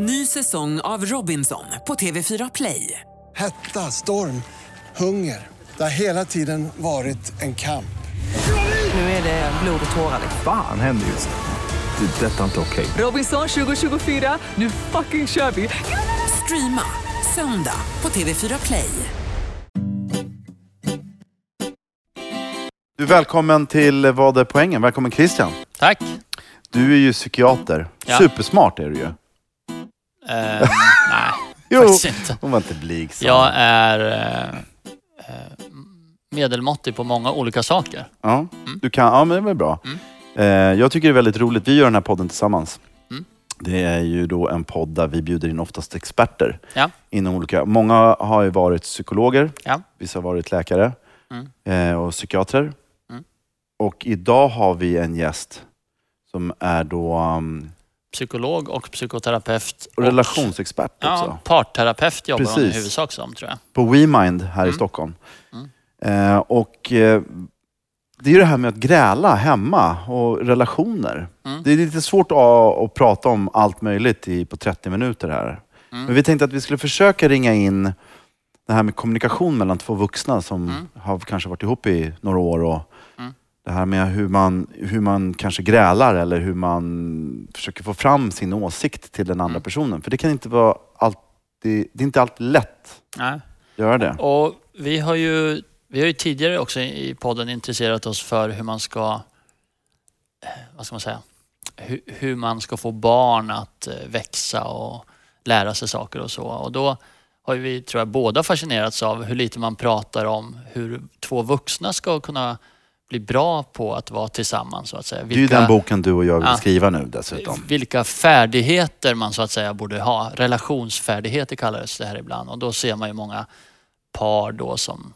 Ny säsong av Robinson på TV4 Play. Hetta, storm, hunger. Det har hela tiden varit en kamp. Nu är det blod och tårar. Fan händer just nu. Det. är Detta är inte okej. Robinson 2024, nu fucking kör vi! Streama söndag på TV4 Play. Du, välkommen till Vad är poängen? Välkommen Christian. Tack. Du är ju psykiater. Ja. Supersmart är du ju. Eh, nej, Jo, faktiskt inte. hon var inte blygsam. Jag är eh, eh, medelmåttig på många olika saker. Ja, du kan, ja men det var bra. Eh, jag tycker det är väldigt roligt. Vi gör den här podden tillsammans. Mm. Det är ju då en podd där vi bjuder in oftast experter. Ja. Inom olika, många har ju varit psykologer, Ja. vissa har varit läkare Mm. och psykiatrer. Mm. Och idag har vi en gäst som är då um, Psykolog och psykoterapeut. och relationsexpert också. Ja, partterapeut jobbar hon i Precis. huvudsak som tror jag. på WeMind här i Mm. Stockholm. Mm. Eh, och eh, det är ju det här med att gräla hemma och relationer. Mm. Det är lite svårt att, att prata om allt möjligt i, på 30 minuter här. Mm. Men vi tänkte att vi skulle försöka ringa in det här med kommunikation mellan två vuxna som Mm. har kanske varit ihop i några år. Och. Det här med hur man, hur man kanske grälar eller hur man försöker få fram sin åsikt till den andra Mm. personen. För det kan inte vara alltid, det är inte alltid lätt Nej. att göra det. Och vi har ju vi har ju tidigare också i podden intresserat oss för hur man ska, vad ska man säga, hur, hur man ska få barn att eh, växa och lära sig saker och så. Och då har vi, tror jag, båda fascinerats av hur lite man pratar om hur två vuxna ska kunna bli bra på att vara tillsammans så att säga. Det är ju den boken du och jag vill skriva nu dessutom. vilka färdigheter man så att säga borde ha. Relationsfärdigheter kallades det här ibland och då ser man ju många par då som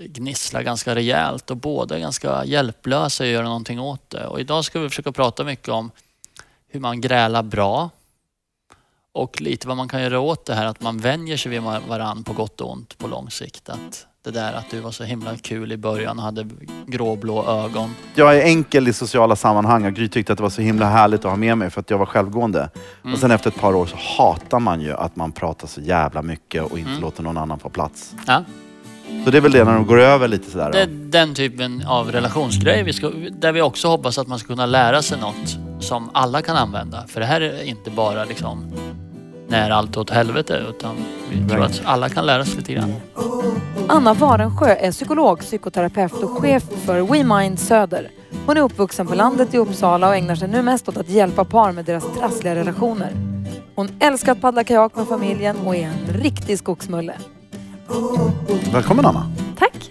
gnisslar ganska rejält och båda är ganska hjälplösa att göra någonting åt det. Och idag ska vi försöka prata mycket om hur man grälar bra och lite vad man kan göra åt det här att man vänjer sig vid varann på gott och ont på lång sikt. Att det där att du var så himla kul i början och hade gråblå ögon. Jag är enkel i sociala sammanhang och Gry tyckte att det var så himla härligt att ha med mig för att jag var självgående. Mm. Och sen efter ett par år så hatar man ju att man pratar så jävla mycket och inte Mm. låter någon annan få plats. Ja. Så det är väl det när de går över lite sådär. Det är den typen av relationsgrej vi ska, där vi också hoppas att man ska kunna lära sig något som alla kan använda. För det här är inte bara liksom när allt åt helvete utan vi tror att alla kan lära sig lite grann. Anna Warensjö är psykolog, psykoterapeut och chef för WeMind Söder. Hon är uppvuxen på landet i Uppsala och ägnar sig nu mest åt att hjälpa par med deras trassliga relationer. Hon älskar att paddla kajak med familjen och är en riktig skogsmulle. Välkommen Anna. Tack.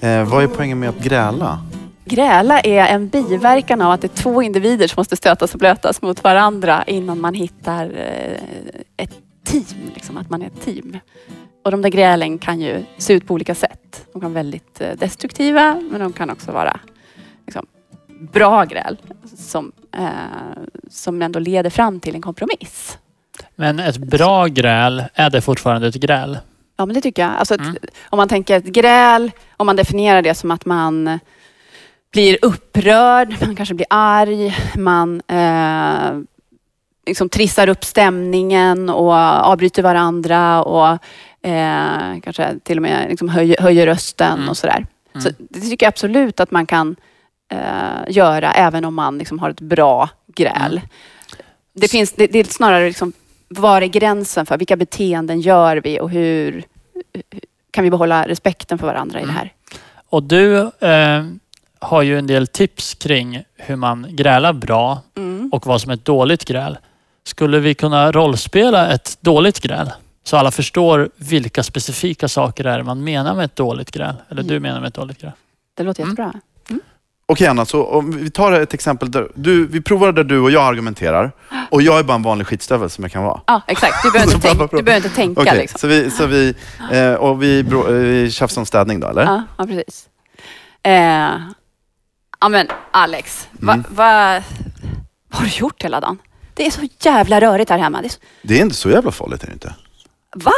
Eh, vad är poängen med att gräla? Gräla är en biverkan av att det är två individer som måste stötas och blötas mot varandra innan man hittar eh, ett team. Liksom, att man är ett team. Och de där grälen kan ju se ut på olika sätt. De kan vara väldigt eh, destruktiva men de kan också vara liksom, bra gräl som, eh, som ändå leder fram till en kompromiss. Men ett bra gräl, är det fortfarande ett gräl? Ja men det tycker jag. Alltså, ett, Mm. Om man tänker ett gräl, om man definierar det som att man blir upprörd, man kanske blir arg, man eh, liksom trissar upp stämningen och avbryter varandra och eh, kanske till och med liksom höjer, höjer rösten Mm. och sådär. Mm. Så det tycker jag absolut att man kan eh, göra även om man liksom har ett bra gräl. Mm. Det, finns, det, det är snarare liksom, var är gränsen för vilka beteenden gör vi och hur kan vi behålla respekten för varandra i det här? Och du eh, har ju en del tips kring hur man grälar bra Mm. och vad som är ett dåligt gräl. Skulle vi kunna rollspela ett dåligt gräl? Så alla förstår vilka specifika saker det är man menar med ett dåligt gräl. Eller du Mm. menar med ett dåligt gräl. Det låter Mm. jättebra. Okej Anna, så om vi tar ett exempel. Där, du, vi provar där du och jag argumenterar. Och jag är bara en vanlig skitstövel som jag kan vara. Ja, exakt. Du behöver inte, tänka, du behöver inte tänka. Okej, liksom. så vi, så vi, eh, och vi, bro- vi tjafsar om städning då eller? Ja, ja, precis. Eh, ja, men Alex, va, Mm. va, vad har du gjort hela dagen? Det är så jävla rörigt här hemma. Det är så, Det är inte så jävla farligt är det inte? va?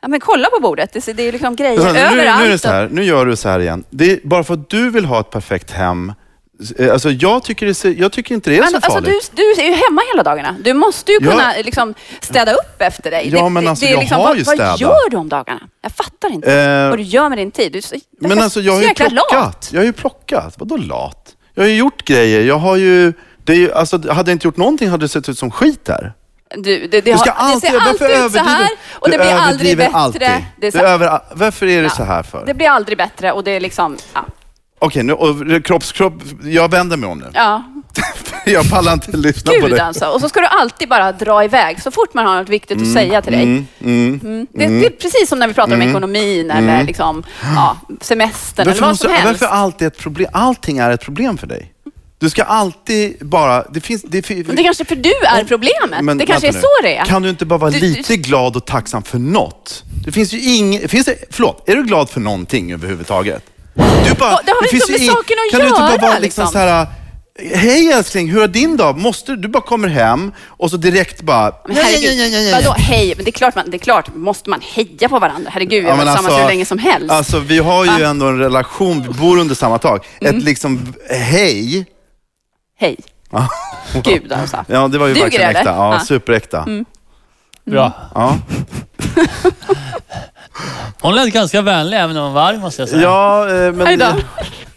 Ja, men kolla på bordet. Det, är- det är liksom grejer nu, nu överallt. är det så här, nu gör du så här igen. Det är bara för att du vill ha ett perfekt hem Alltså, jag, tycker det, ser- jag tycker inte det är Men så alltså, farligt. du, du är ju hemma hela dagarna. Du måste ju kunna liksom, städa upp efter dig. Ja, men alltså, är jag har vad, ju Vad städat. gör du om dagarna? Jag fattar inte Eh, vad du gör med din tid. Du Men alltså jag har ju plockat. lat. Jag har ju plockat. Vadå lat? Jag har ju gjort grejer. Jag har ju... Det är ju alltså, hade jag inte gjort någonting hade det sett ut som skit här. Du, det, det, har, ska det alltid, ser varför alltid ut så här och det blir aldrig bättre. alltid. Det, är så varför är det Ja. så här för? det blir aldrig bättre och det är liksom... Ja. Okej, nu, och, kropps, kropp, jag vänder mig om nu. ja. jag pallar inte lyssna på Gud det. alltså. Och så ska du alltid bara dra iväg så fort man har något viktigt att säga till dig. Mm, mm. Mm. Det, det är precis som när vi pratar om ekonomin eller liksom, ja, semestern eller Varför, vad måste, som helst. varför alltid ett problem? Allting är ett problem för dig. Du ska alltid bara... Det finns... Det, Men det kanske för du är problemet. Men det kanske är vänta så nu. det är. Kan du inte bara vara Du- lite glad och tacksam för något? Det finns ju inget... Finns det, förlåt, är du glad för någonting överhuvudtaget? Du bara, det har väl inte med saken att Kan du inte bara göra, vara liksom liksom? så här... Hej älskling, hur är din dag? Måste du, du bara kommer hem och så direkt bara... Men herregud, vadå hej? Men det är klart, man, det är klart, måste man heja på varandra? Herregud, vi har varit tillsammans hur länge som helst. Alltså vi har ju Va? ändå en relation, vi bor under samma tak. Mm. Ett liksom hej. Hej. Gud alltså. Ja, det var ju Duger verkligen äkta. Ja, Ja. superäkta. Bra. Ja. Hon lät ganska vänlig även om hon var arg måste jag säga. ja, eh, men...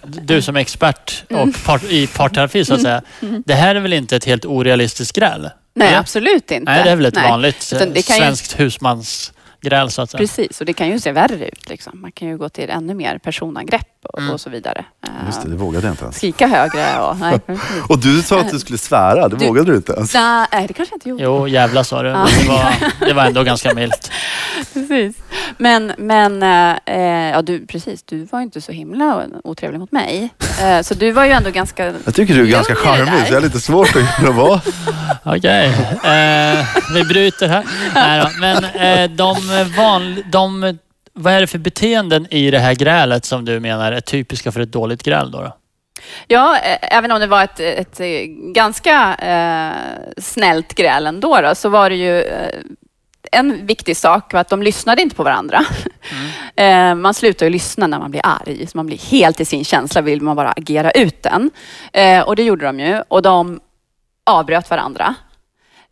Du som expert Mm. och part, i parterapi så att säga. Det här är väl inte ett helt orealistiskt gräl? Nej, Eller? absolut inte. Nej, det är väl ett Nej. vanligt ju- svenskt husmansgräl så att säga. Precis, och det kan ju se värre ut. Liksom. Man kan ju gå till ännu mer personangrepp och, Mm. och så vidare. Eh, Just det, det vågade jag inte ens. Skrika högre och... Nej. Och du sa att du skulle svära, det Du- vågade du inte ens. Nej, det kanske jag inte gjorde. Jo, jävla sa du. Det, var, det var ändå ganska milt. Precis. Men, men eh, ja, du, precis, du var ju inte så himla otrevlig mot mig. Eh, så du var ju ändå ganska... Jag tycker du är ganska charmig, så jag har lite svårt att vad. Okej, eh, vi bryter här. Nej då. Men eh, de vanliga... De, vad är det för beteenden i det här grälet som du menar är typiska för ett dåligt gräl då? då? Ja, eh, även om det var ett, ett eh, ganska eh, snällt gräl ändå, då, så var det ju eh, en viktig sak var att de lyssnade inte på varandra. Eh, man slutar ju lyssna när man blir arg. Så man blir helt i sin känsla, vill man bara agera ut den. Eh, och det gjorde de ju. Och de avbröt varandra.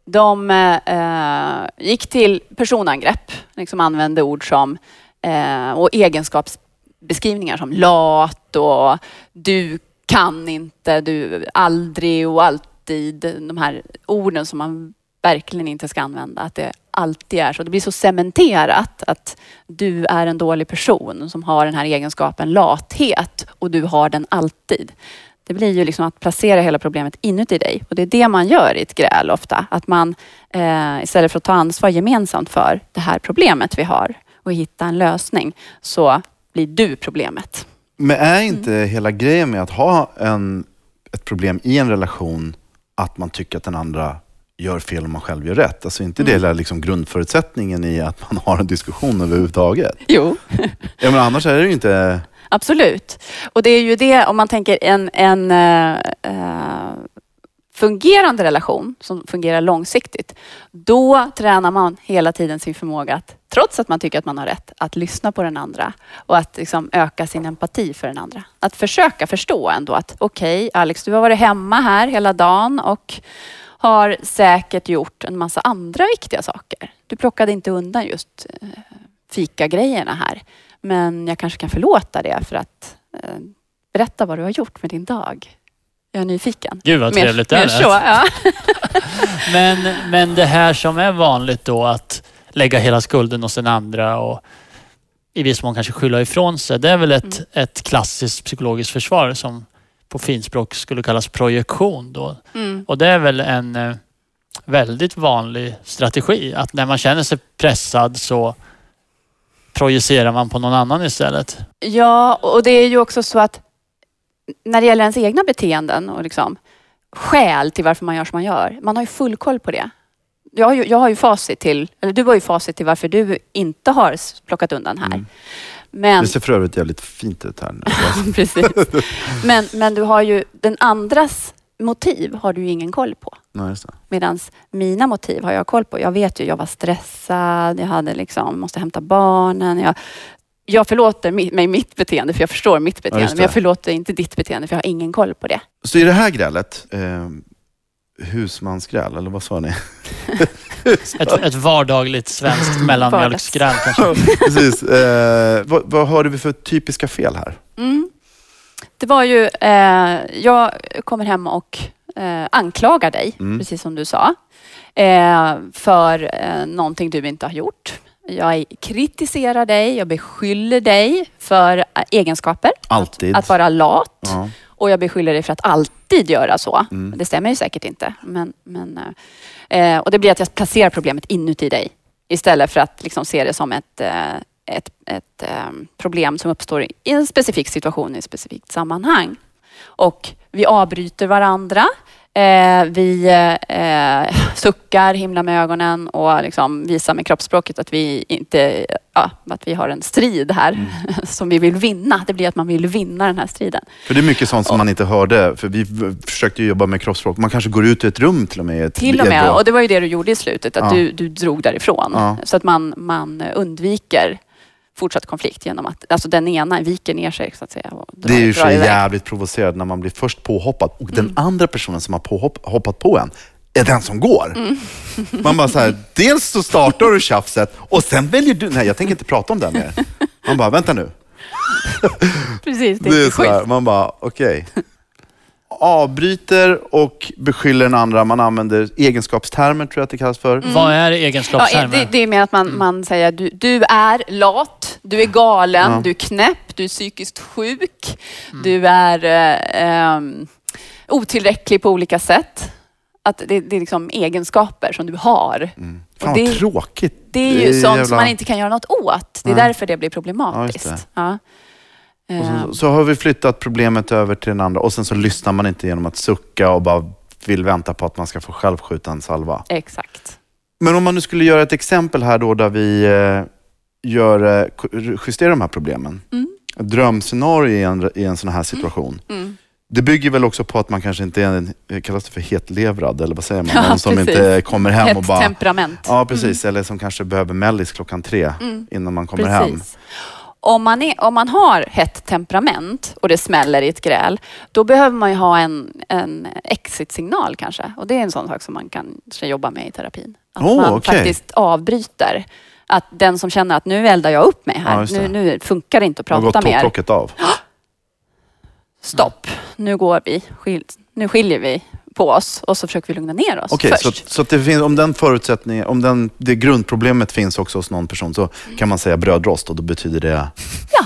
De eh, gick till personangrepp, liksom använde ord som eh, och egenskapsbeskrivningar som lat och du kan inte, du aldrig och alltid. De här orden som man verkligen inte ska använda. Att det alltid är så. Det blir så cementerat att du är en dålig person som har den här egenskapen lathet och du har den alltid. Det blir ju liksom att placera hela problemet inuti dig och det är det man gör i ett gräl ofta. Att man eh, istället för att ta ansvar gemensamt för det här problemet vi har och hitta en lösning så blir du problemet. Men är inte hela grejen med att ha en, ett problem i en relation att man tycker att den andra gör fel och man själv gör rätt? Alltså inte det är liksom grundförutsättningen i att man har en diskussion överhuvudtaget? Jo. Ja, men annars är det ju inte... Absolut. Och det är ju det, om man tänker en, en eh, eh, fungerande relation som fungerar långsiktigt, då tränar man hela tiden sin förmåga att, trots att man tycker att man har rätt, att lyssna på den andra och att liksom öka sin empati för den andra. Att försöka förstå ändå att okej, Alex, du har varit hemma här hela dagen och har säkert gjort en massa andra viktiga saker. Du plockade inte undan just fikagrejerna fika-grejerna här. Men jag kanske kan förlåta det för att eh, berätta vad du har gjort med din dag. Jag är nyfiken. Gud vad Mer- trevligt det mer är. så, ja. Men, men det här som är vanligt då att lägga hela skulden hos den andra och i viss mån kanske skylla ifrån sig. Det är väl ett, ett klassiskt psykologiskt försvar som på finspråk skulle kallas projektion då. Mm. Och det är väl en eh, väldigt vanlig strategi att när man känner sig pressad så projicerar man på någon annan istället. Ja, och det är ju också så att när det gäller ens egna beteenden och liksom skäl till varför man gör som man gör. Man har ju full koll på det. Jag har ju, jag har ju facit till, eller du har ju facit till varför du inte har plockat undan här. Mm. Men, Det ser för övrigt jävligt fint ut här nu. precis. Men, men du har ju den andras motiv har du ju ingen koll på. Medan mina motiv har jag koll på. Jag vet ju, jag var stressad, jag hade liksom, måste hämta barnen. Jag, jag förlåter mi- mig mitt beteende för jag förstår mitt beteende. det. men jag förlåter inte ditt beteende för jag har ingen koll på det. Så i det här grälet, eh, husmansgräl, eller vad sa ni? Ett, ett vardagligt svenskt mellanmjölksgräl kanske. Precis. Eh, vad, vad har vi för typiska fel här? Mm. Det var ju, eh, jag kommer hem och eh, anklagar dig, Mm. precis som du sa, eh, för eh, någonting du inte har gjort. Jag kritiserar dig, jag beskyller dig för eh, egenskaper. Alltid. Att vara lat. Ja. Och jag beskyller dig för att alltid göra så. Mm. Det stämmer ju säkert inte. Men, men, eh, och det blir att jag placerar problemet inuti dig. Istället för att liksom se det som ett, eh, ett, ett eh, problem som uppstår i en specifik situation, i ett specifikt sammanhang. Och vi avbryter varandra. Eh, vi eh, suckar, himlar med ögonen och liksom visar med kroppsspråket att vi inte, ja, att vi har en strid här som vi vill vinna. Det blir att man vill vinna den här striden. För det är mycket sånt som man inte hörde, för vi försökte jobba med kroppsspråk. Man kanske går ut i ett rum till och med. Till och med, och det var ju det du gjorde i slutet, att Ja. du, du drog därifrån. Ja. Så att man, man undviker fortsatt konflikt genom att alltså den ena viker ner sig så att säga. Och drar, Det är ju så jävligt provocerad när man blir först påhoppad och Mm. den andra personen som har påhopp, hoppat på en är den som går. Mm. Man bara så här, dels så startar du tjafset och sen väljer du, nej jag tänker inte prata om det mer. Man bara, vänta nu. Precis, det Det är är inte så här, man bara, okej. Avbryter och beskyller den andra. Man använder egenskapstermer tror jag att det kallas för. Vad är Ja, egenskapstermer? det, det är mer att man, man säger du, du är lat, du är galen, Mm. Ja. du är knäpp, du är psykiskt sjuk, du är eh, ehm, otillräcklig på olika sätt. Att det, det är liksom egenskaper som du har. Fan Och vad det- tråkigt. Det är ju sånt som jävla- man inte kan göra något åt. Det är Nej. därför det blir problematiskt. Ja, just Ja, Och Eh, så, så har vi flyttat problemet över till den andra och sen så lyssnar man inte genom att sucka och bara vill vänta på att man ska få själv skjuta en salva. Exakt. Men om man nu skulle göra ett exempel här då där vi eh, gör, eh, justerar de här problemen. Mm. Drömscenario i en, i en sån här situation. Mm. Det bygger väl också på att man kanske inte är, en, eh, kallas det för hetlevrad eller vad säger man? Ja, Någon som precis. inte kommer hem och Ett bara... temperament. Ja, precis. Eller som kanske behöver mellis klockan tre Mm. innan man kommer hem. Precis. Om man, är, om man har hett temperament och det smäller i ett gräl, då behöver man ju ha en, en exit-signal kanske. Och det är en sån sak som man kanske jobba med i terapin. Att Åh, man okej. faktiskt avbryter. Att den som känner att nu eldar jag upp mig Ja, här, det. nu, nu funkar det inte att Har prata mer. tåglocket av. Stopp, nu går vi, skil, nu skiljer vi på oss och så försöker vi lugna ner oss Okej, först. så, så det finns, om den förutsättningen, om den, det grundproblemet finns också hos någon person så kan man säga brödrost och då betyder det, Ja.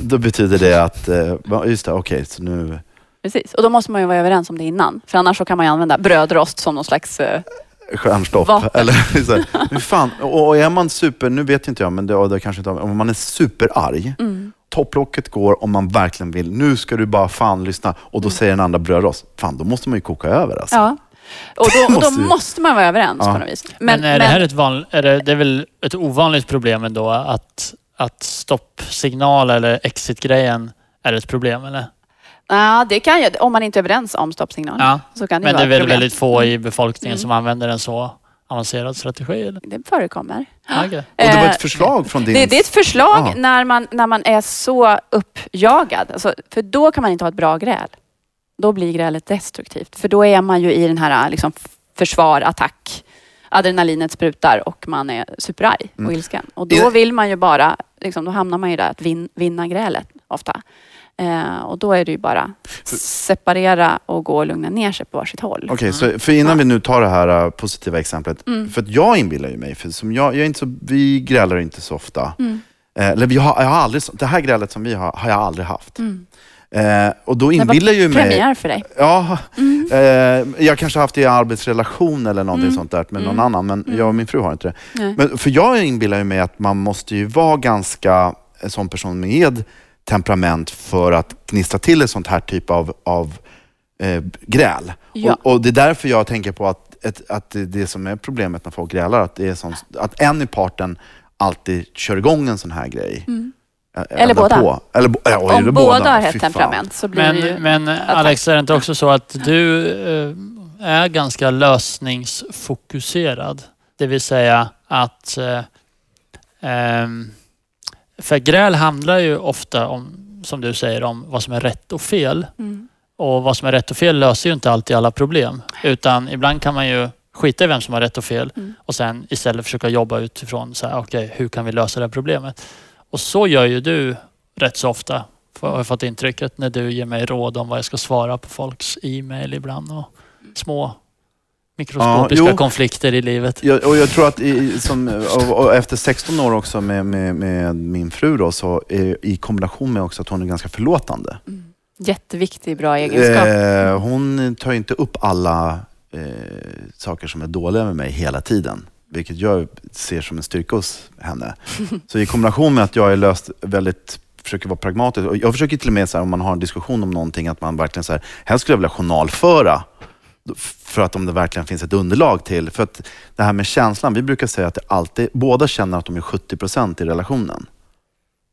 då betyder det att, eh, ja, just det, okej, så nu, Precis, och då måste man ju vara överens om det innan. För annars så kan man ju använda brödrost som någon slags... stjärnstopp. Vapen. Eller, så här, men fan, och, och är man super, nu vet inte jag, men det, det kanske inte, om man är superarg, Mm. topplocket går om man verkligen vill, nu ska du bara fan lyssna och då säger den andra brödrost, fan då måste man ju koka över alltså. Ja. Och då, och då måste man vara överens Ja. på något vis. Men, är det här ett vanligt, är det, det är väl ett ovanligt problem ändå att, att stoppsignal eller exit-grejen är ett problem eller? Ja, det kan ju, om man inte är överens om stoppsignalen. Ja. Så kan det Men det är väl problem. väldigt få i befolkningen Mm. som använder en så avancerad strategi? Eller? Det förekommer. Okej. Och det var Eh, ett förslag från din... Det, det är ett förslag när, man, när man är så uppjagad. Alltså, för då kan man inte ha ett bra gräl. Då blir grälet destruktivt. För då är man ju i den här liksom, försvar, attack. Adrenalinet sprutar och man är superarg och Mm. ilsken. Och då vill man ju bara, liksom, då hamnar man ju där att vin, vinna grälet ofta. Eh, och då är det ju bara separera och gå och lugna ner sig på varsitt håll. Okej, så för innan vi nu tar det här uh, positiva exemplet. Mm. För att jag inbillar ju mig, för som jag, jag är inte så, vi grälar inte så ofta. Mm. Eh, eller vi har, jag har aldrig, det här grälet som vi har, har jag aldrig haft. Mm. Eh, och då inbillar ju mig... Premiär för dig. Ja, Mm. eh, jag kanske har haft det i arbetsrelation eller någonting Mm. sånt där med någon Mm. annan, men Mm. jag och min fru har inte det. Nej. Men, för jag inbillar ju mig att man måste ju vara ganska en sån person med temperament för att gnistra till ett sånt här typ av, av eh, gräl. Ja. Och, och det är därför jag tänker på att, ett, att det, det som är problemet när folk grälar, att, det är sån, att en i parten alltid kör igång en sån här grej. Mm. Eller båda. På. Eller, ja, är Om det båda har Fy ett fan. temperament så blir det ju... Men, men Alex, är det inte också så att du eh, är ganska lösningsfokuserad? Det vill säga att eh, ehm, För gräl handlar ju ofta om, som du säger, om vad som är rätt och fel. Mm. Och vad som är rätt och fel löser ju inte alltid alla problem. Utan ibland kan man ju skita i vem som har rätt och fel Mm. och sen istället försöka jobba utifrån så här, okej, hur kan vi lösa det här problemet? Och så gör ju du rätt så ofta, har jag fått intrycket, när du ger mig råd om vad jag ska svara på folks e-mail ibland och små mikroskopiska Ja, konflikter i livet. Jag, och jag tror att i, som, och, och efter 16 år också med, med, med min fru då, så är, i kombination med också att hon är ganska förlåtande. Jätteviktig, bra egenskap. Eh, hon tar ju inte upp alla eh, saker som är dåliga med mig hela tiden. Vilket jag ser som en styrka hos henne. Så i kombination med att jag är löst väldigt försöker vara pragmatisk. Och jag försöker till och med, så här, om man har en diskussion om någonting, att man verkligen så här, helst skulle jag vilja journalföra. För att om det verkligen finns ett underlag till. För att det här med känslan, vi brukar säga att det alltid, båda känner att de är 70% i relationen.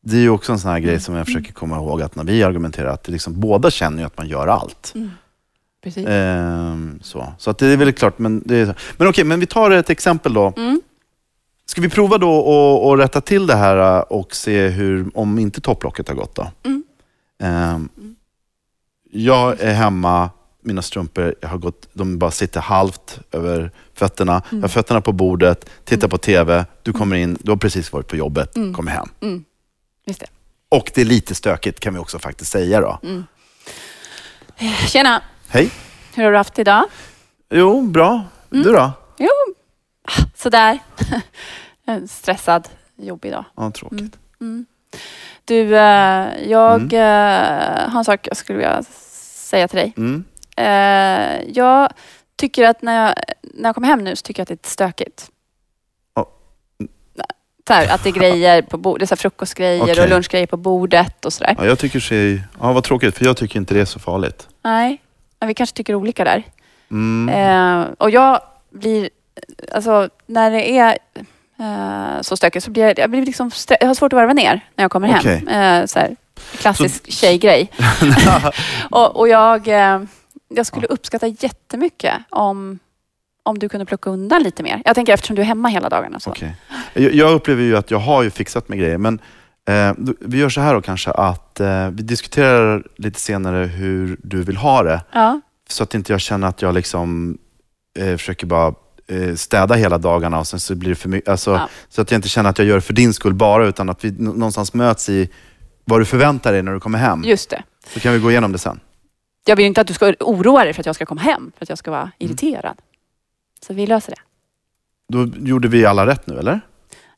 Det är ju också en sån här grej som jag försöker komma ihåg att när vi argumenterar, att liksom, båda känner ju att man gör allt. Precis. Ehm, så så att det är väl klart, men, det är, men okej, men vi tar ett exempel då. Mm. Ska vi prova då att att rätta till det här äh, och se hur, om inte topplocket har gått då? Mm. Ehm, jag är hemma, mina strumpor jag har gått, de bara sitter halvt över fötterna. Mm. Jag har fötterna på bordet, tittar på TV, du kommer in, du har precis varit på jobbet, Mm. kommer hem. Mm. Just det. Och det är lite stökigt kan vi också faktiskt säga då. Mm. Tjena! Hej! Hur har du haft idag? Jo, bra. Mm. Du då? Jo, sådär. En Stressad, jobbig dag. Ja, tråkigt. Mm. Du, eh, jag Mm. eh, har en sak jag skulle vilja säga till dig. Mm. Eh, jag tycker att när jag, när jag kommer hem nu så tycker jag att det är lite stökigt. Ja. Så här, att det är grejer på bordet, så här frukostgrejer Okej. och lunchgrejer på bordet och sådär. Ja, jag tycker sig... Ja, vad tråkigt, för jag tycker inte det är så farligt. Nej, men vi kanske tycker olika där. Mm. Eh, och jag blir, alltså när det är eh, så stökigt så blir jag, jag, blir liksom jag har svårt att varva ner när jag kommer hem. Okej. Eh, så här, klassisk tjejgrej. och, och jag, eh, jag skulle uppskatta jättemycket om, om du kunde plocka undan lite mer. Jag tänker eftersom du är hemma hela dagarna. Så. Okej. Jag, jag upplever ju att jag har ju fixat med grejer, men eh, vi gör så här då kanske att eh, vi diskuterar lite senare hur du vill ha det. Ja, Så att inte jag känner att jag liksom eh, försöker bara eh, städa hela dagarna och sen så blir det för mycket. Alltså, Ja. Så att jag inte känner att jag gör det för din skull bara, utan att vi nå- någonstans möts i vad du förväntar dig när du kommer hem. just det. Så kan vi gå igenom det sen. Jag vill inte att du ska oroa dig för att jag ska komma hem, för att jag ska Mm. vara irriterad. Så vi löser det. Då gjorde vi alla rätt nu, eller?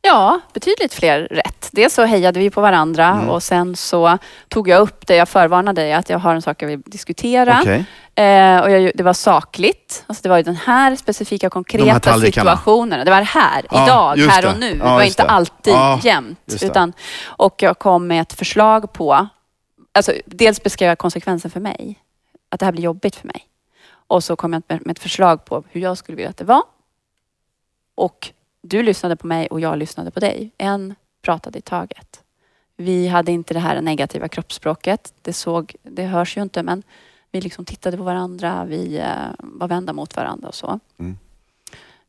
Ja, betydligt fler rätt. Dels så hejade vi på varandra Mm. och sen så tog jag upp det. Jag förvarnade dig att jag har en sak jag vill diskutera. Okej. Eh, och jag, det var sakligt. Alltså det var ju den här specifika De här konkreta situationen. Det var här, Ja, idag, här och nu. Ja, det var inte det. alltid Ja, jämt. Utan, och jag kom med ett förslag på, alltså dels beskrev jag konsekvensen för mig. Att det här blir jobbigt för mig. Och så kom jag med, ett förslag på hur jag skulle vilja att det var. Och du lyssnade på mig och jag lyssnade på dig. En pratade i taget. Vi hade inte det här negativa kroppsspråket. Det, såg, det hörs ju inte men vi liksom tittade på varandra. Vi eh, var vända mot varandra och så. Mm.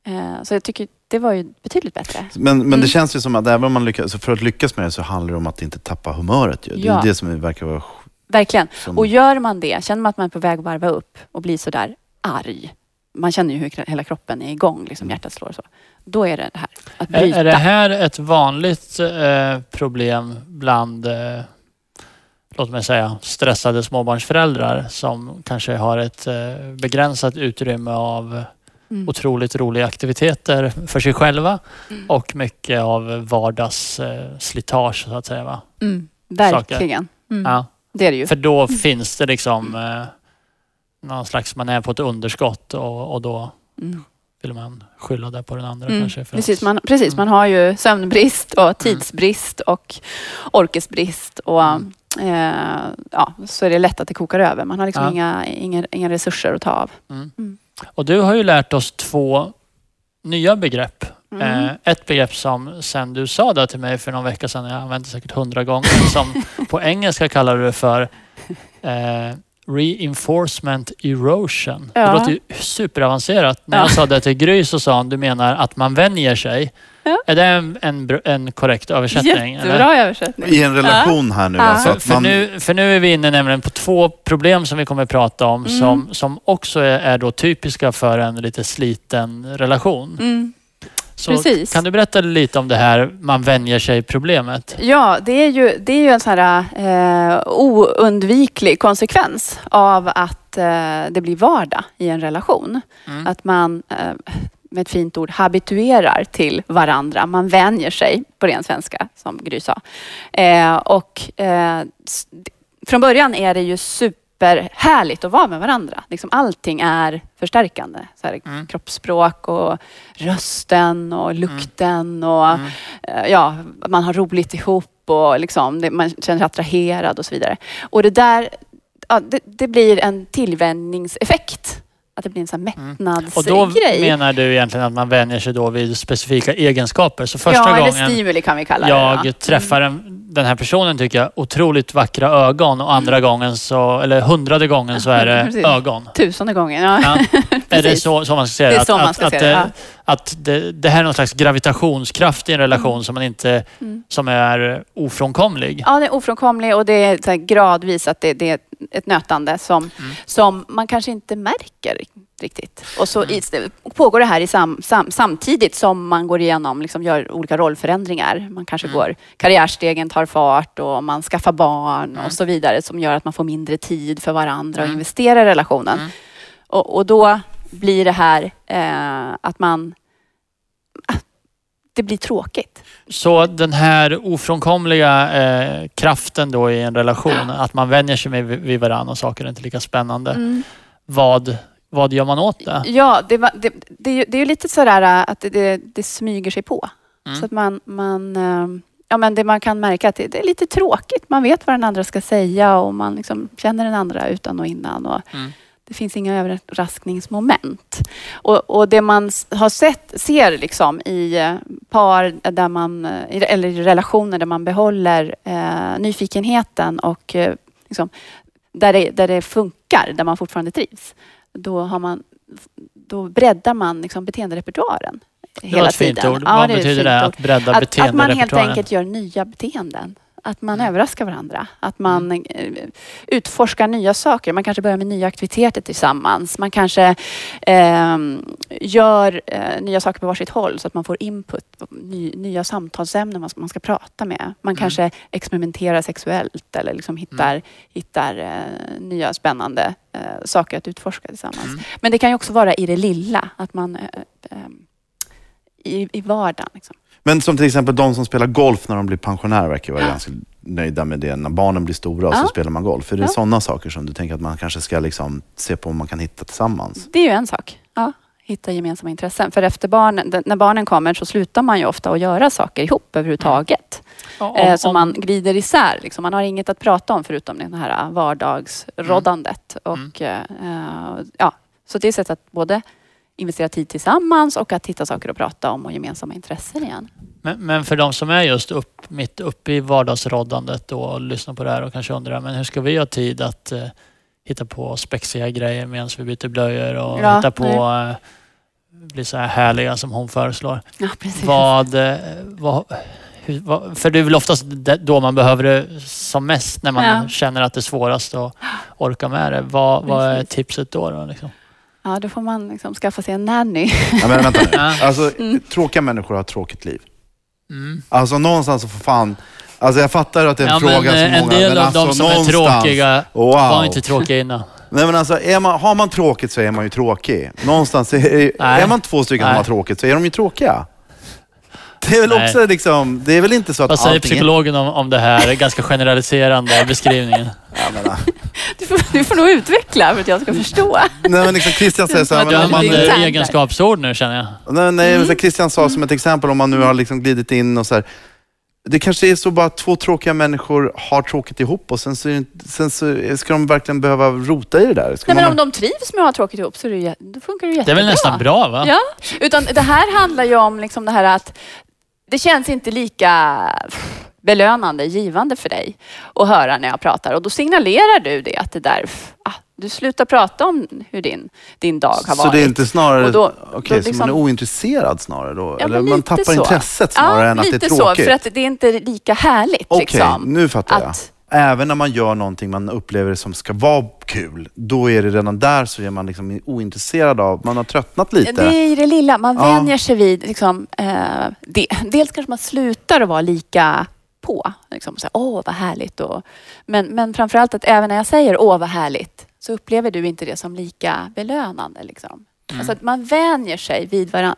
Eh, så jag tycker det var ju betydligt bättre. Men, men det Mm. känns ju som att även om man lyckas, för att lyckas med det så handlar det om att inte tappa humöret. Ju. Det är Ja. det som verkar vara... Verkligen. Som, Och gör man det, känner man att man är på väg att varva upp och blir sådär arg. Man känner ju hur hela kroppen är igång, liksom hjärtat slår och så. Då är det det här, att bryta. är det här ett vanligt eh, problem bland, eh, låt mig säga, stressade småbarnsföräldrar som kanske har ett eh, begränsat utrymme av Mm. otroligt roliga aktiviteter för sig själva Mm. och mycket av vardagsslitage eh, så att säga. Va? Mm, verkligen. Mm. Ja. Det är det ju. För då finns det liksom eh, någon slags, man är på ett underskott och, och då Mm. vill man skylla det på den andra Mm. kanske. Precis, att, man, precis, Mm. man har ju sömnbrist och tidsbrist och orkesbrist och Mm. eh, ja, så är det lätt att det kokar över. Man har liksom Ja. inga, inga, inga resurser att ta av. mm. Mm. Och du har ju lärt oss två nya begrepp. Mm. Eh, ett begrepp som sen du sa det till mig för någon vecka sedan, jag använde säkert hundra gånger, som på engelska kallar du för eh, Reinforcement erosion. Ja. Det låter ju superavancerat. När jag Ja. sa det till Gry så sa hon, du menar att man vänjer sig. Ja. Är det en, en, en korrekt översättning? eller? Jättebra översättning. I en relation här nu. Ja. Alltså För, för, man, nu, för nu är vi inne nämligen på två problem som vi kommer att prata om Mm. som, som också är, är då typiska för en lite sliten relation. Mm. Så precis. Kan du berätta lite om det här man vänjer sig-problemet? Ja, det är ju, det är ju en sån här eh, oundviklig konsekvens av att eh, det blir vardag i en relation. Mm. Att man, eh, med ett fint ord, habituerar till varandra. Man vänjer sig, på ren svenska, som Gry sa. Eh, och eh, från början är det ju superhärligt att vara med varandra. Liksom allting är förstärkande. Så här, Mm. Kroppsspråk och rösten och lukten och Mm. eh, ja, man har roligt ihop och liksom, det, man känner sig attraherad och så vidare. Och det där, ja, det, det blir en tillvänjningseffekt. Att det blir en sån Mm. Och då mättnadsgrej. menar du egentligen att man vänjer sig då vid specifika egenskaper. Så första ja, eller gången stimuli kan vi kalla jag det. då. träffar en, den här personen tycker jag otroligt vackra ögon och andra gången så, eller hundrade gången så är det Precis. ögon. Tusende gången. Ja. Ja. är det så, så man ska säga Det är Att- så man att, ska att, se det, det, ja. att det, det här är någon slags gravitationskraft i en relation som man inte, Mm. som är ofrånkomlig. Ja, det är ofrånkomlig och det är gradvis att det, det är ett nötande som, Mm. som man kanske inte märker riktigt. Och så i, pågår det här i sam, sam, samtidigt som man går igenom, liksom gör olika rollförändringar. Man kanske Mm. går, karriärstegen tar fart och man skaffar barn Mm. och så vidare som gör att man får mindre tid för varandra och Mm. investerar i relationen. Mm. Och, och då blir det här eh, att man... ah, Det blir tråkigt. Så den här ofrånkomliga eh, kraften då i en relation, att man vänjer sig med vid varandra och saker är inte lika spännande. Mm. Vad, vad gör man åt det? Ja, det, var, det, det, det är ju lite sådär äh, att det, det, smyger sig på. Mm. Så att man, man, äh, ja, men det man kan märka att det, är lite tråkigt. Man vet vad den andra ska säga och man liksom känner den andra utan och innan. Och Mm. Det finns inga överraskningsmoment. Och, och det man har sett, ser liksom i eh, par där man, i- eller i relationer där man behåller eh, nyfikenheten och eh, liksom, där, det, där det funkar, där man fortfarande trivs. Då, har man, då breddar man liksom beteenderepertoaren Det var hela ett fint tiden. ord. Ja, Vad betyder fint det? Att bredda Att, att man helt beteenderepertoaren? enkelt gör nya beteenden. Att man Mm. överraskar varandra. Att man eh, utforskar nya saker. Man kanske börjar med nya aktiviteter tillsammans. Man kanske ehm, gör eh, nya saker på varsitt håll så att man får input. Ny, nya samtalsämnen man ska, man ska prata med. Mm. Man kanske experimenterar sexuellt eller liksom hittar, hittar eh, nya spännande eh, saker att utforska tillsammans. Mm. Men det kan ju också vara i det lilla. Att man eh, eh, i, i vardagen. Liksom. Men som till exempel de som spelar golf när de blir pensionärer verkar vara ganska nöjda med det. När barnen blir stora och så spelar man golf. Är det Ja. sådana saker som du tänker att man kanske ska liksom se på om man kan hitta tillsammans? Det är ju en sak. Ja, hitta gemensamma intressen. För efter barnen, d- när barnen kommer så slutar man ju ofta att göra saker ihop överhuvudtaget. Ja, om- Eh, så om- man glider isär. Liksom. Man har inget att prata om förutom det här vardagsroddandet. Mm. Och, eh, ja, så det är ett sätt att både investera tid tillsammans och att hitta saker att prata om och gemensamma intressen igen. Men, men för de som är just upp, mitt uppe i vardagsroddandet och lyssnar på det här och kanske undrar, men hur ska vi ha tid att eh, hitta på spexiga grejer medan vi byter blöjor och Ja, hitta på eh, bli så här härliga som hon föreslår. Ja, precis. Vad, eh, vad, hur, vad, för det är väl oftast då man behöver det som mest när man Ja. känner att det är svårast att orka med det. Vad, vad är tipset då? då liksom? Ja, då får man liksom skaffa sig en nanny. Ja, men vänta nu. Alltså, Mm. Tråkiga människor har ett tråkigt liv. Mm. Alltså någonstans så får fan... Alltså jag fattar att det är en Ja, fråga men, som eh, en många... del men av alltså, de som är tråkiga Wow. var inte tråkiga innan. Nej men alltså, är man, har man tråkigt så är man ju tråkig. Någonstans, är, är man två stycken som Nej. har tråkigt så är de ju tråkiga. Det är väl Nej. också liksom, det är väl inte så att Vad säger allting psykologen om, om det här ganska generaliserande beskrivningen? Du får, du får nog utveckla för att jag ska förstå. nej men liksom Christian säger så här, Du men man, använder egenskapsord nu känner jag. nej, nej, Mm. men Christian sa som ett exempel om man nu har liksom glidit in och så här, det kanske är så bara att två tråkiga människor har tråkigt ihop och sen så, sen så ska de verkligen behöva rota i det där. Ska Nej, men man, om de trivs med att ha tråkigt ihop så är det, då funkar det Det är jättebra. väl nästan bra va? Ja, utan det här handlar ju om liksom det här att det känns inte lika belönande, givande för dig att höra när jag pratar. Och då signalerar du det att det där, ah, du slutar prata om hur din, din dag har varit. Så det är inte snarare, Och då- okej, då så liksom- man är ointresserad snarare då? Ja, Eller man lite tappar så. intresset snarare ja, än att det är lite tråkigt? så, för att det är inte lika härligt. Okej, liksom. nu fattar jag. Att- Även när man gör någonting man upplever som ska vara kul, då är det redan där så är man liksom ointresserad av, man har tröttnat lite. Det är det lilla. Man Ja. vänjer sig vid, liksom, eh, det. dels kanske man slutar att vara lika på. Liksom, så här, åh vad härligt. Och, men, men framförallt att även när jag säger åh vad härligt så upplever du inte det som lika belönande. Liksom. Alltså att man vänjer sig vid varandra.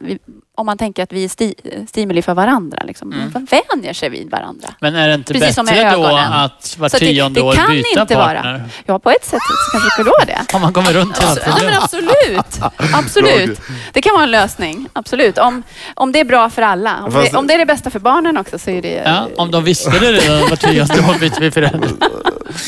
Om man tänker att vi är sti, stimuli för varandra. Liksom. Man vänjer sig vid varandra. Men är det inte Precis bättre då att var tionde det år kan byta inte partner? vara. Ja, på ett sätt så kanske det vara det. Om man kommer runt hela Ja, men tiden. absolut. absolut. Det kan vara en lösning. Absolut. Om, om det är bra för alla. Om det, om det är det bästa för barnen också så är det... Ja, om de visste det redan var tionde år byter vi förälder.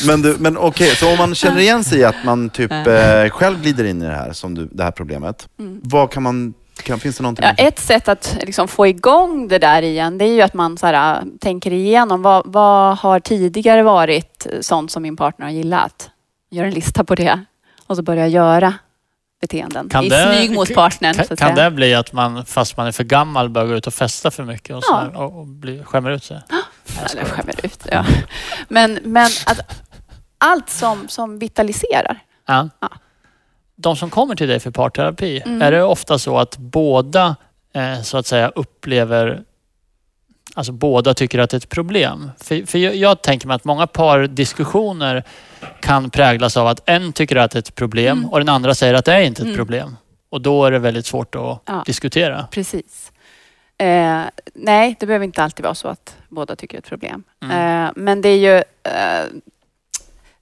Men, du, men okej, så om man känner igen sig i att man typ eh, själv glider in i det här, som du, det här problemet. Vad kan man, kan, finns det någonting Mm. Ja, ett sätt att liksom få igång det där igen, det är ju att man så här, äh, tänker igenom vad, vad har tidigare varit sånt som min partner har gillat? Gör en lista på det och så börja göra beteenden Kan i det- smyg mot partnern. Kan, så att kan det bli att man, fast man är för gammal, börjar gå ut och festa för mycket och, så Ja. här, och, och bli, skämmer ut sig? Eller skämmer ut. Ja. Men, men att allt som, som vitaliserar. Ja. Ja. De som kommer till dig för parterapi, Mm. är det ofta så att båda eh, så att säga upplever Alltså båda tycker att det är ett problem. För, för jag, jag tänker mig att många pardiskussioner kan präglas av att en tycker att det är ett problem Mm. och den andra säger att det är inte ett Mm. problem. Och då är det väldigt svårt att Ja. diskutera. Precis. Eh, nej, det behöver inte alltid vara så att båda tycker det är ett problem. Mm. Eh, men det är ju eh,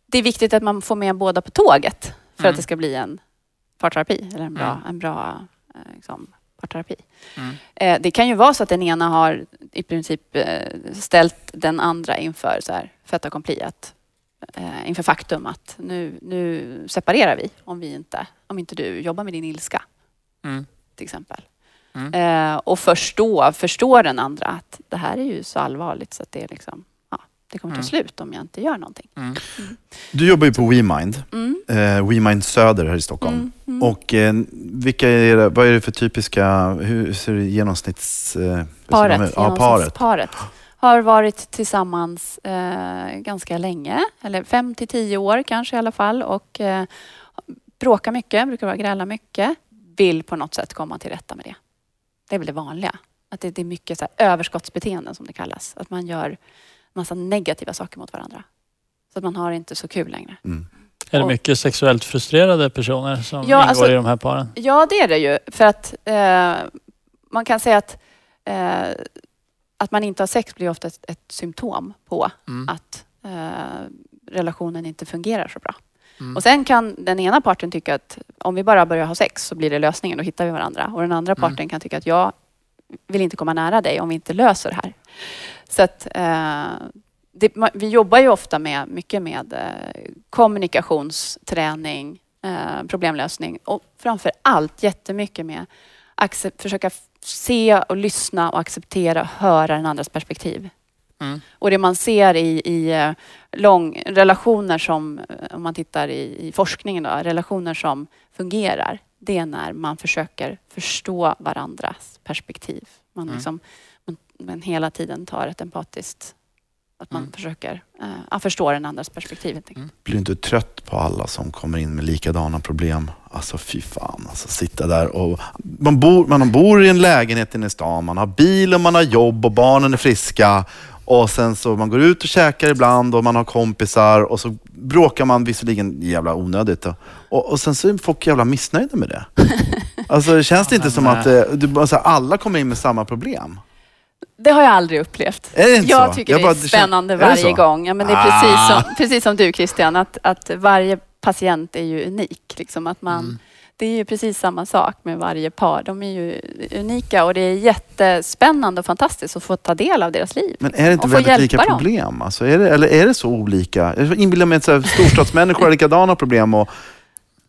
det är viktigt att man får med båda på tåget för Mm. att det ska bli en parterapi eller en bra, Mm. en bra eh, liksom, parterapi. Mm. Eh, det kan ju vara så att den ena har i princip eh, ställt den andra inför så här, fait accompli, att inför faktum att nu, nu separerar vi om, vi inte, om inte du jobbar med din ilska Mm. till exempel. Mm. Och förstå, förstå den andra att det här är ju så allvarligt så att det är liksom, det kommer ta Mm. slut om jag inte gör någonting. Mm. Du jobbar ju på WeMind, Mm. eh, WeMind Söder här i Stockholm. Mm. Mm. Och eh, vilka är det, vad är det för typiska, hur ser det genomsnitts... Eh, paret, Ja, paret. paret har varit tillsammans eh, ganska länge, eller fem till tio år kanske i alla fall och eh, bråkar mycket, brukar vara gräla mycket, vill på något sätt komma till rätta med det. Det är väl det vanliga. Att det, det är mycket så här, överskottsbeteenden som det kallas. Att man gör massa negativa saker mot varandra. Så att man har inte så kul längre. Mm. Är det mycket sexuellt frustrerade personer som Ja, ingår alltså- i de här paren? Ja, det är det ju. För att eh, man kan säga att, eh, att man inte har sex blir ofta ett, ett symptom på Mm. att eh, relationen inte fungerar så bra. Mm. Och sen kan den ena parten tycka att om vi bara börjar ha sex så blir det lösningen, då hittar vi varandra. Och den andra Mm. parten kan tycka att jag vill inte komma nära dig om vi inte löser det här. Så att eh, det, vi jobbar ju ofta med, mycket med eh, kommunikationsträning, eh, problemlösning och framför allt jättemycket med accept, försöka se och lyssna och acceptera och höra den andras perspektiv. Mm. Och det man ser i, i eh, lång, relationer som, eh, om man tittar i, i forskningen, då, relationer som fungerar, det är när man försöker förstå varandras perspektiv. Man, Mm. liksom, man, man hela tiden tar ett empatiskt, att man Mm. försöker eh, ja, förstå den andras perspektiv. Mm. Blir du inte trött på alla som kommer in med likadana problem? Alltså fy fan, alltså sitta där och... Man bor, man bor i en lägenhet inne i stan, man har bil och man har jobb och barnen är friska. Och sen så man går ut och käkar ibland och man har kompisar och så bråkar man visserligen jävla onödigt. Och, och sen så är folk jävla missnöjda med det. Alltså känns det inte men, som att eh, du, alltså, alla kommer in med samma problem? Det har jag aldrig upplevt. Är det inte jag så? tycker Jag det bara- är kän- spännande är varje gång. Ja, men det är Ah. precis, som, precis som du Christian, att, att varje patient är ju unik. Liksom att man, Mm. Det är ju precis samma sak med varje par. De är ju unika och det är jättespännande och fantastiskt att få ta del av deras liv. Men är det inte väldigt lika dem. problem? Alltså är det, eller är det så olika? Jag inbillar mig att storstadsmänniskor har likadana problem. Och,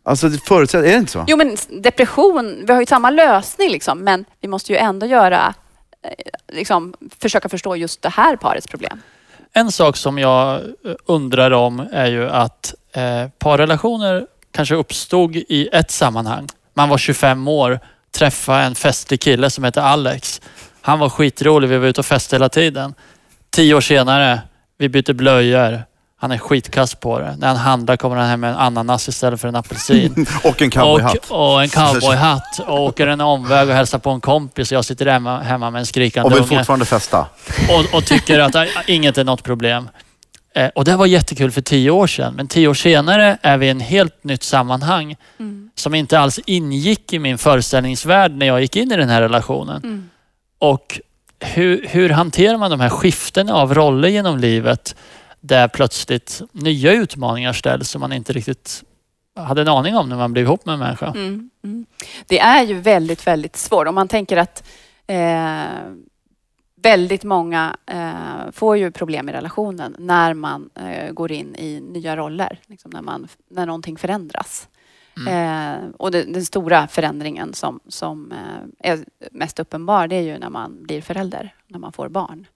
alltså det förutsätter, är det inte så? Jo men depression, vi har ju samma lösning liksom, men vi måste ju ändå göra, Eh, liksom, försöka förstå just det här parets problem. En sak som jag eh, undrar om är ju att eh, parrelationer kanske uppstod i ett sammanhang. Man var 25 år, träffade en festlig kille som heter Alex. Han var skitrolig, vi var ute och festade hela tiden. Tio år senare, vi byter blöjor. Han är skitkass på det. När han handlar kommer han hem med en ananas istället för en apelsin. Och en cowboyhatt. Och, och en cowboyhatt. Och åker en omväg och hälsar på en kompis. Jag sitter hemma, hemma med en skrikande Och vill unge fortfarande festa. och, och tycker att äh, inget är något problem. Eh, och det var jättekul för tio år sedan. Men tio år senare är vi i en helt nytt sammanhang Mm. som inte alls ingick i min föreställningsvärld när jag gick in i den här relationen. Mm. Och hur, hur hanterar man de här skiften av roller genom livet där plötsligt nya utmaningar ställs som man inte riktigt hade en aning om när man blev ihop med en människa. Mm, mm. Det är ju väldigt, väldigt svårt. Om man tänker att eh, väldigt många eh, får ju problem i relationen när man eh, går in i nya roller. Liksom när, man, när någonting förändras. Eh, och det, den stora förändringen som, som eh, är mest uppenbar det är ju när man blir förälder, när man får barn.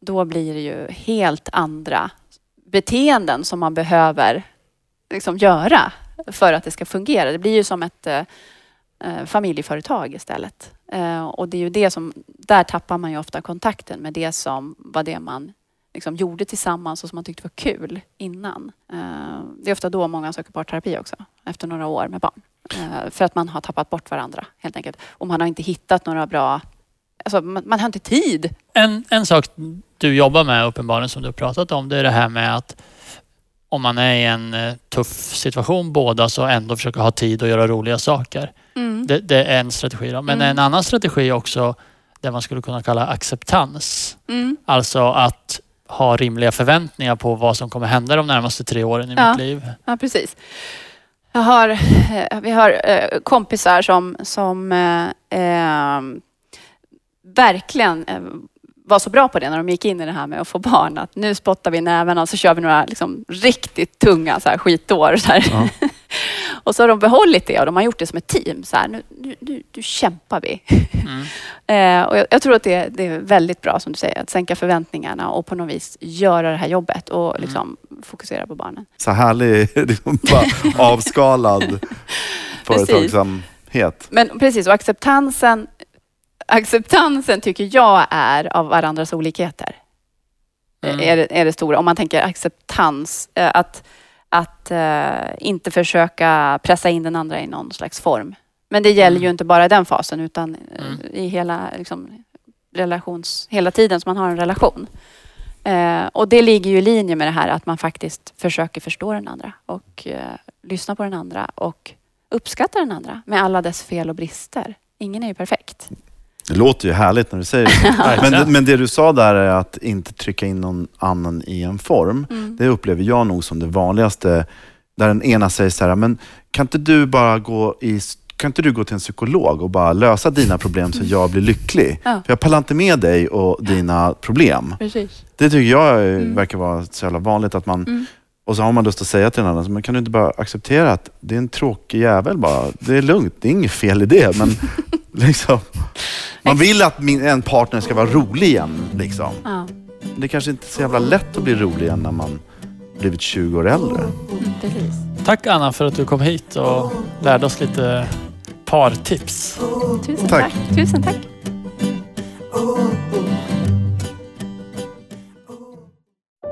Då blir det ju helt andra beteenden som man behöver liksom, göra för att det ska fungera. Det blir ju som ett eh, eh familjeföretag istället. Eh, och det är ju det som, där tappar man ju ofta kontakten med det som var det man liksom gjorde tillsammans och som man tyckte var kul innan. Eh, det är ofta då många söker parterapi också, efter några år med barn. Eh, för att man har tappat bort varandra helt enkelt. Och man har inte hittat några bra, alltså man, man har inte tid. En, en sak du jobbar med uppenbarligen som du har pratat om, det är det här med att om man är i en eh, tuff situation båda så ändå försöka ha tid att göra roliga saker. Det, det är en strategi. Då. Men Mm. en annan strategi är också det man skulle kunna kalla acceptans. Mm. Alltså att ha rimliga förväntningar på vad som kommer hända de närmaste tre åren i Ja. mitt liv. Ja, precis. Jag har, eh, vi har eh, kompisar som, som eh, verkligen eh, var så bra på det när de gick in i det här med att få barn. Att nu spottar vi i näven och så kör vi några liksom, riktigt tunga så här, skitår. Så här. Ja. och så har de behållit det och de har gjort det som ett team. Så här, nu, nu, nu, nu kämpar vi. Mm. Eh, och jag, jag tror att det, det är väldigt bra som du säger, att sänka förväntningarna och på något vis göra det här jobbet och liksom fokusera på barnen. Så härlig, liksom avskalad företagsamhet. Men precis, och acceptansen, acceptansen tycker jag är av varandras olikheter. Mm. Är, det, är det stora. Om man tänker acceptans, eh, att, att eh, inte försöka pressa in den andra i någon slags form. Men det gäller ju Mm. inte bara i den fasen utan eh, Mm. i hela liksom, relations, hela tiden som man har en relation. Eh, och det ligger ju i linje med det här att man faktiskt försöker förstå den andra och eh, lyssna på den andra och uppskatta den andra med alla dess fel och brister. Ingen är ju perfekt. Det låter ju härligt när du säger det. men, det- men det du sa där är att inte trycka in någon annan i en form. Mm. Det upplever jag nog som det vanligaste. Där den ena säger så här, men kan inte du bara gå i kan inte du gå till en psykolog och bara lösa dina problem så jag blir lycklig? Ja. För jag pallar inte med dig och dina problem. Precis. Det tycker jag Mm. verkar vara så jävla vanligt att man Mm. Och så har man lust att säga till den andra, men kan du inte bara acceptera att det är en tråkig jävel bara. Det är lugnt, det är inget fel i det. Men liksom, man vill att min, en partner ska vara rolig igen. Liksom. Ja, Det är kanske inte är så jävla lätt att bli rolig igen när man blivit 20 år äldre. precis. Tack Anna för att du kom hit och lärde oss lite partips. Tusen Tack. tack. Tusen tack.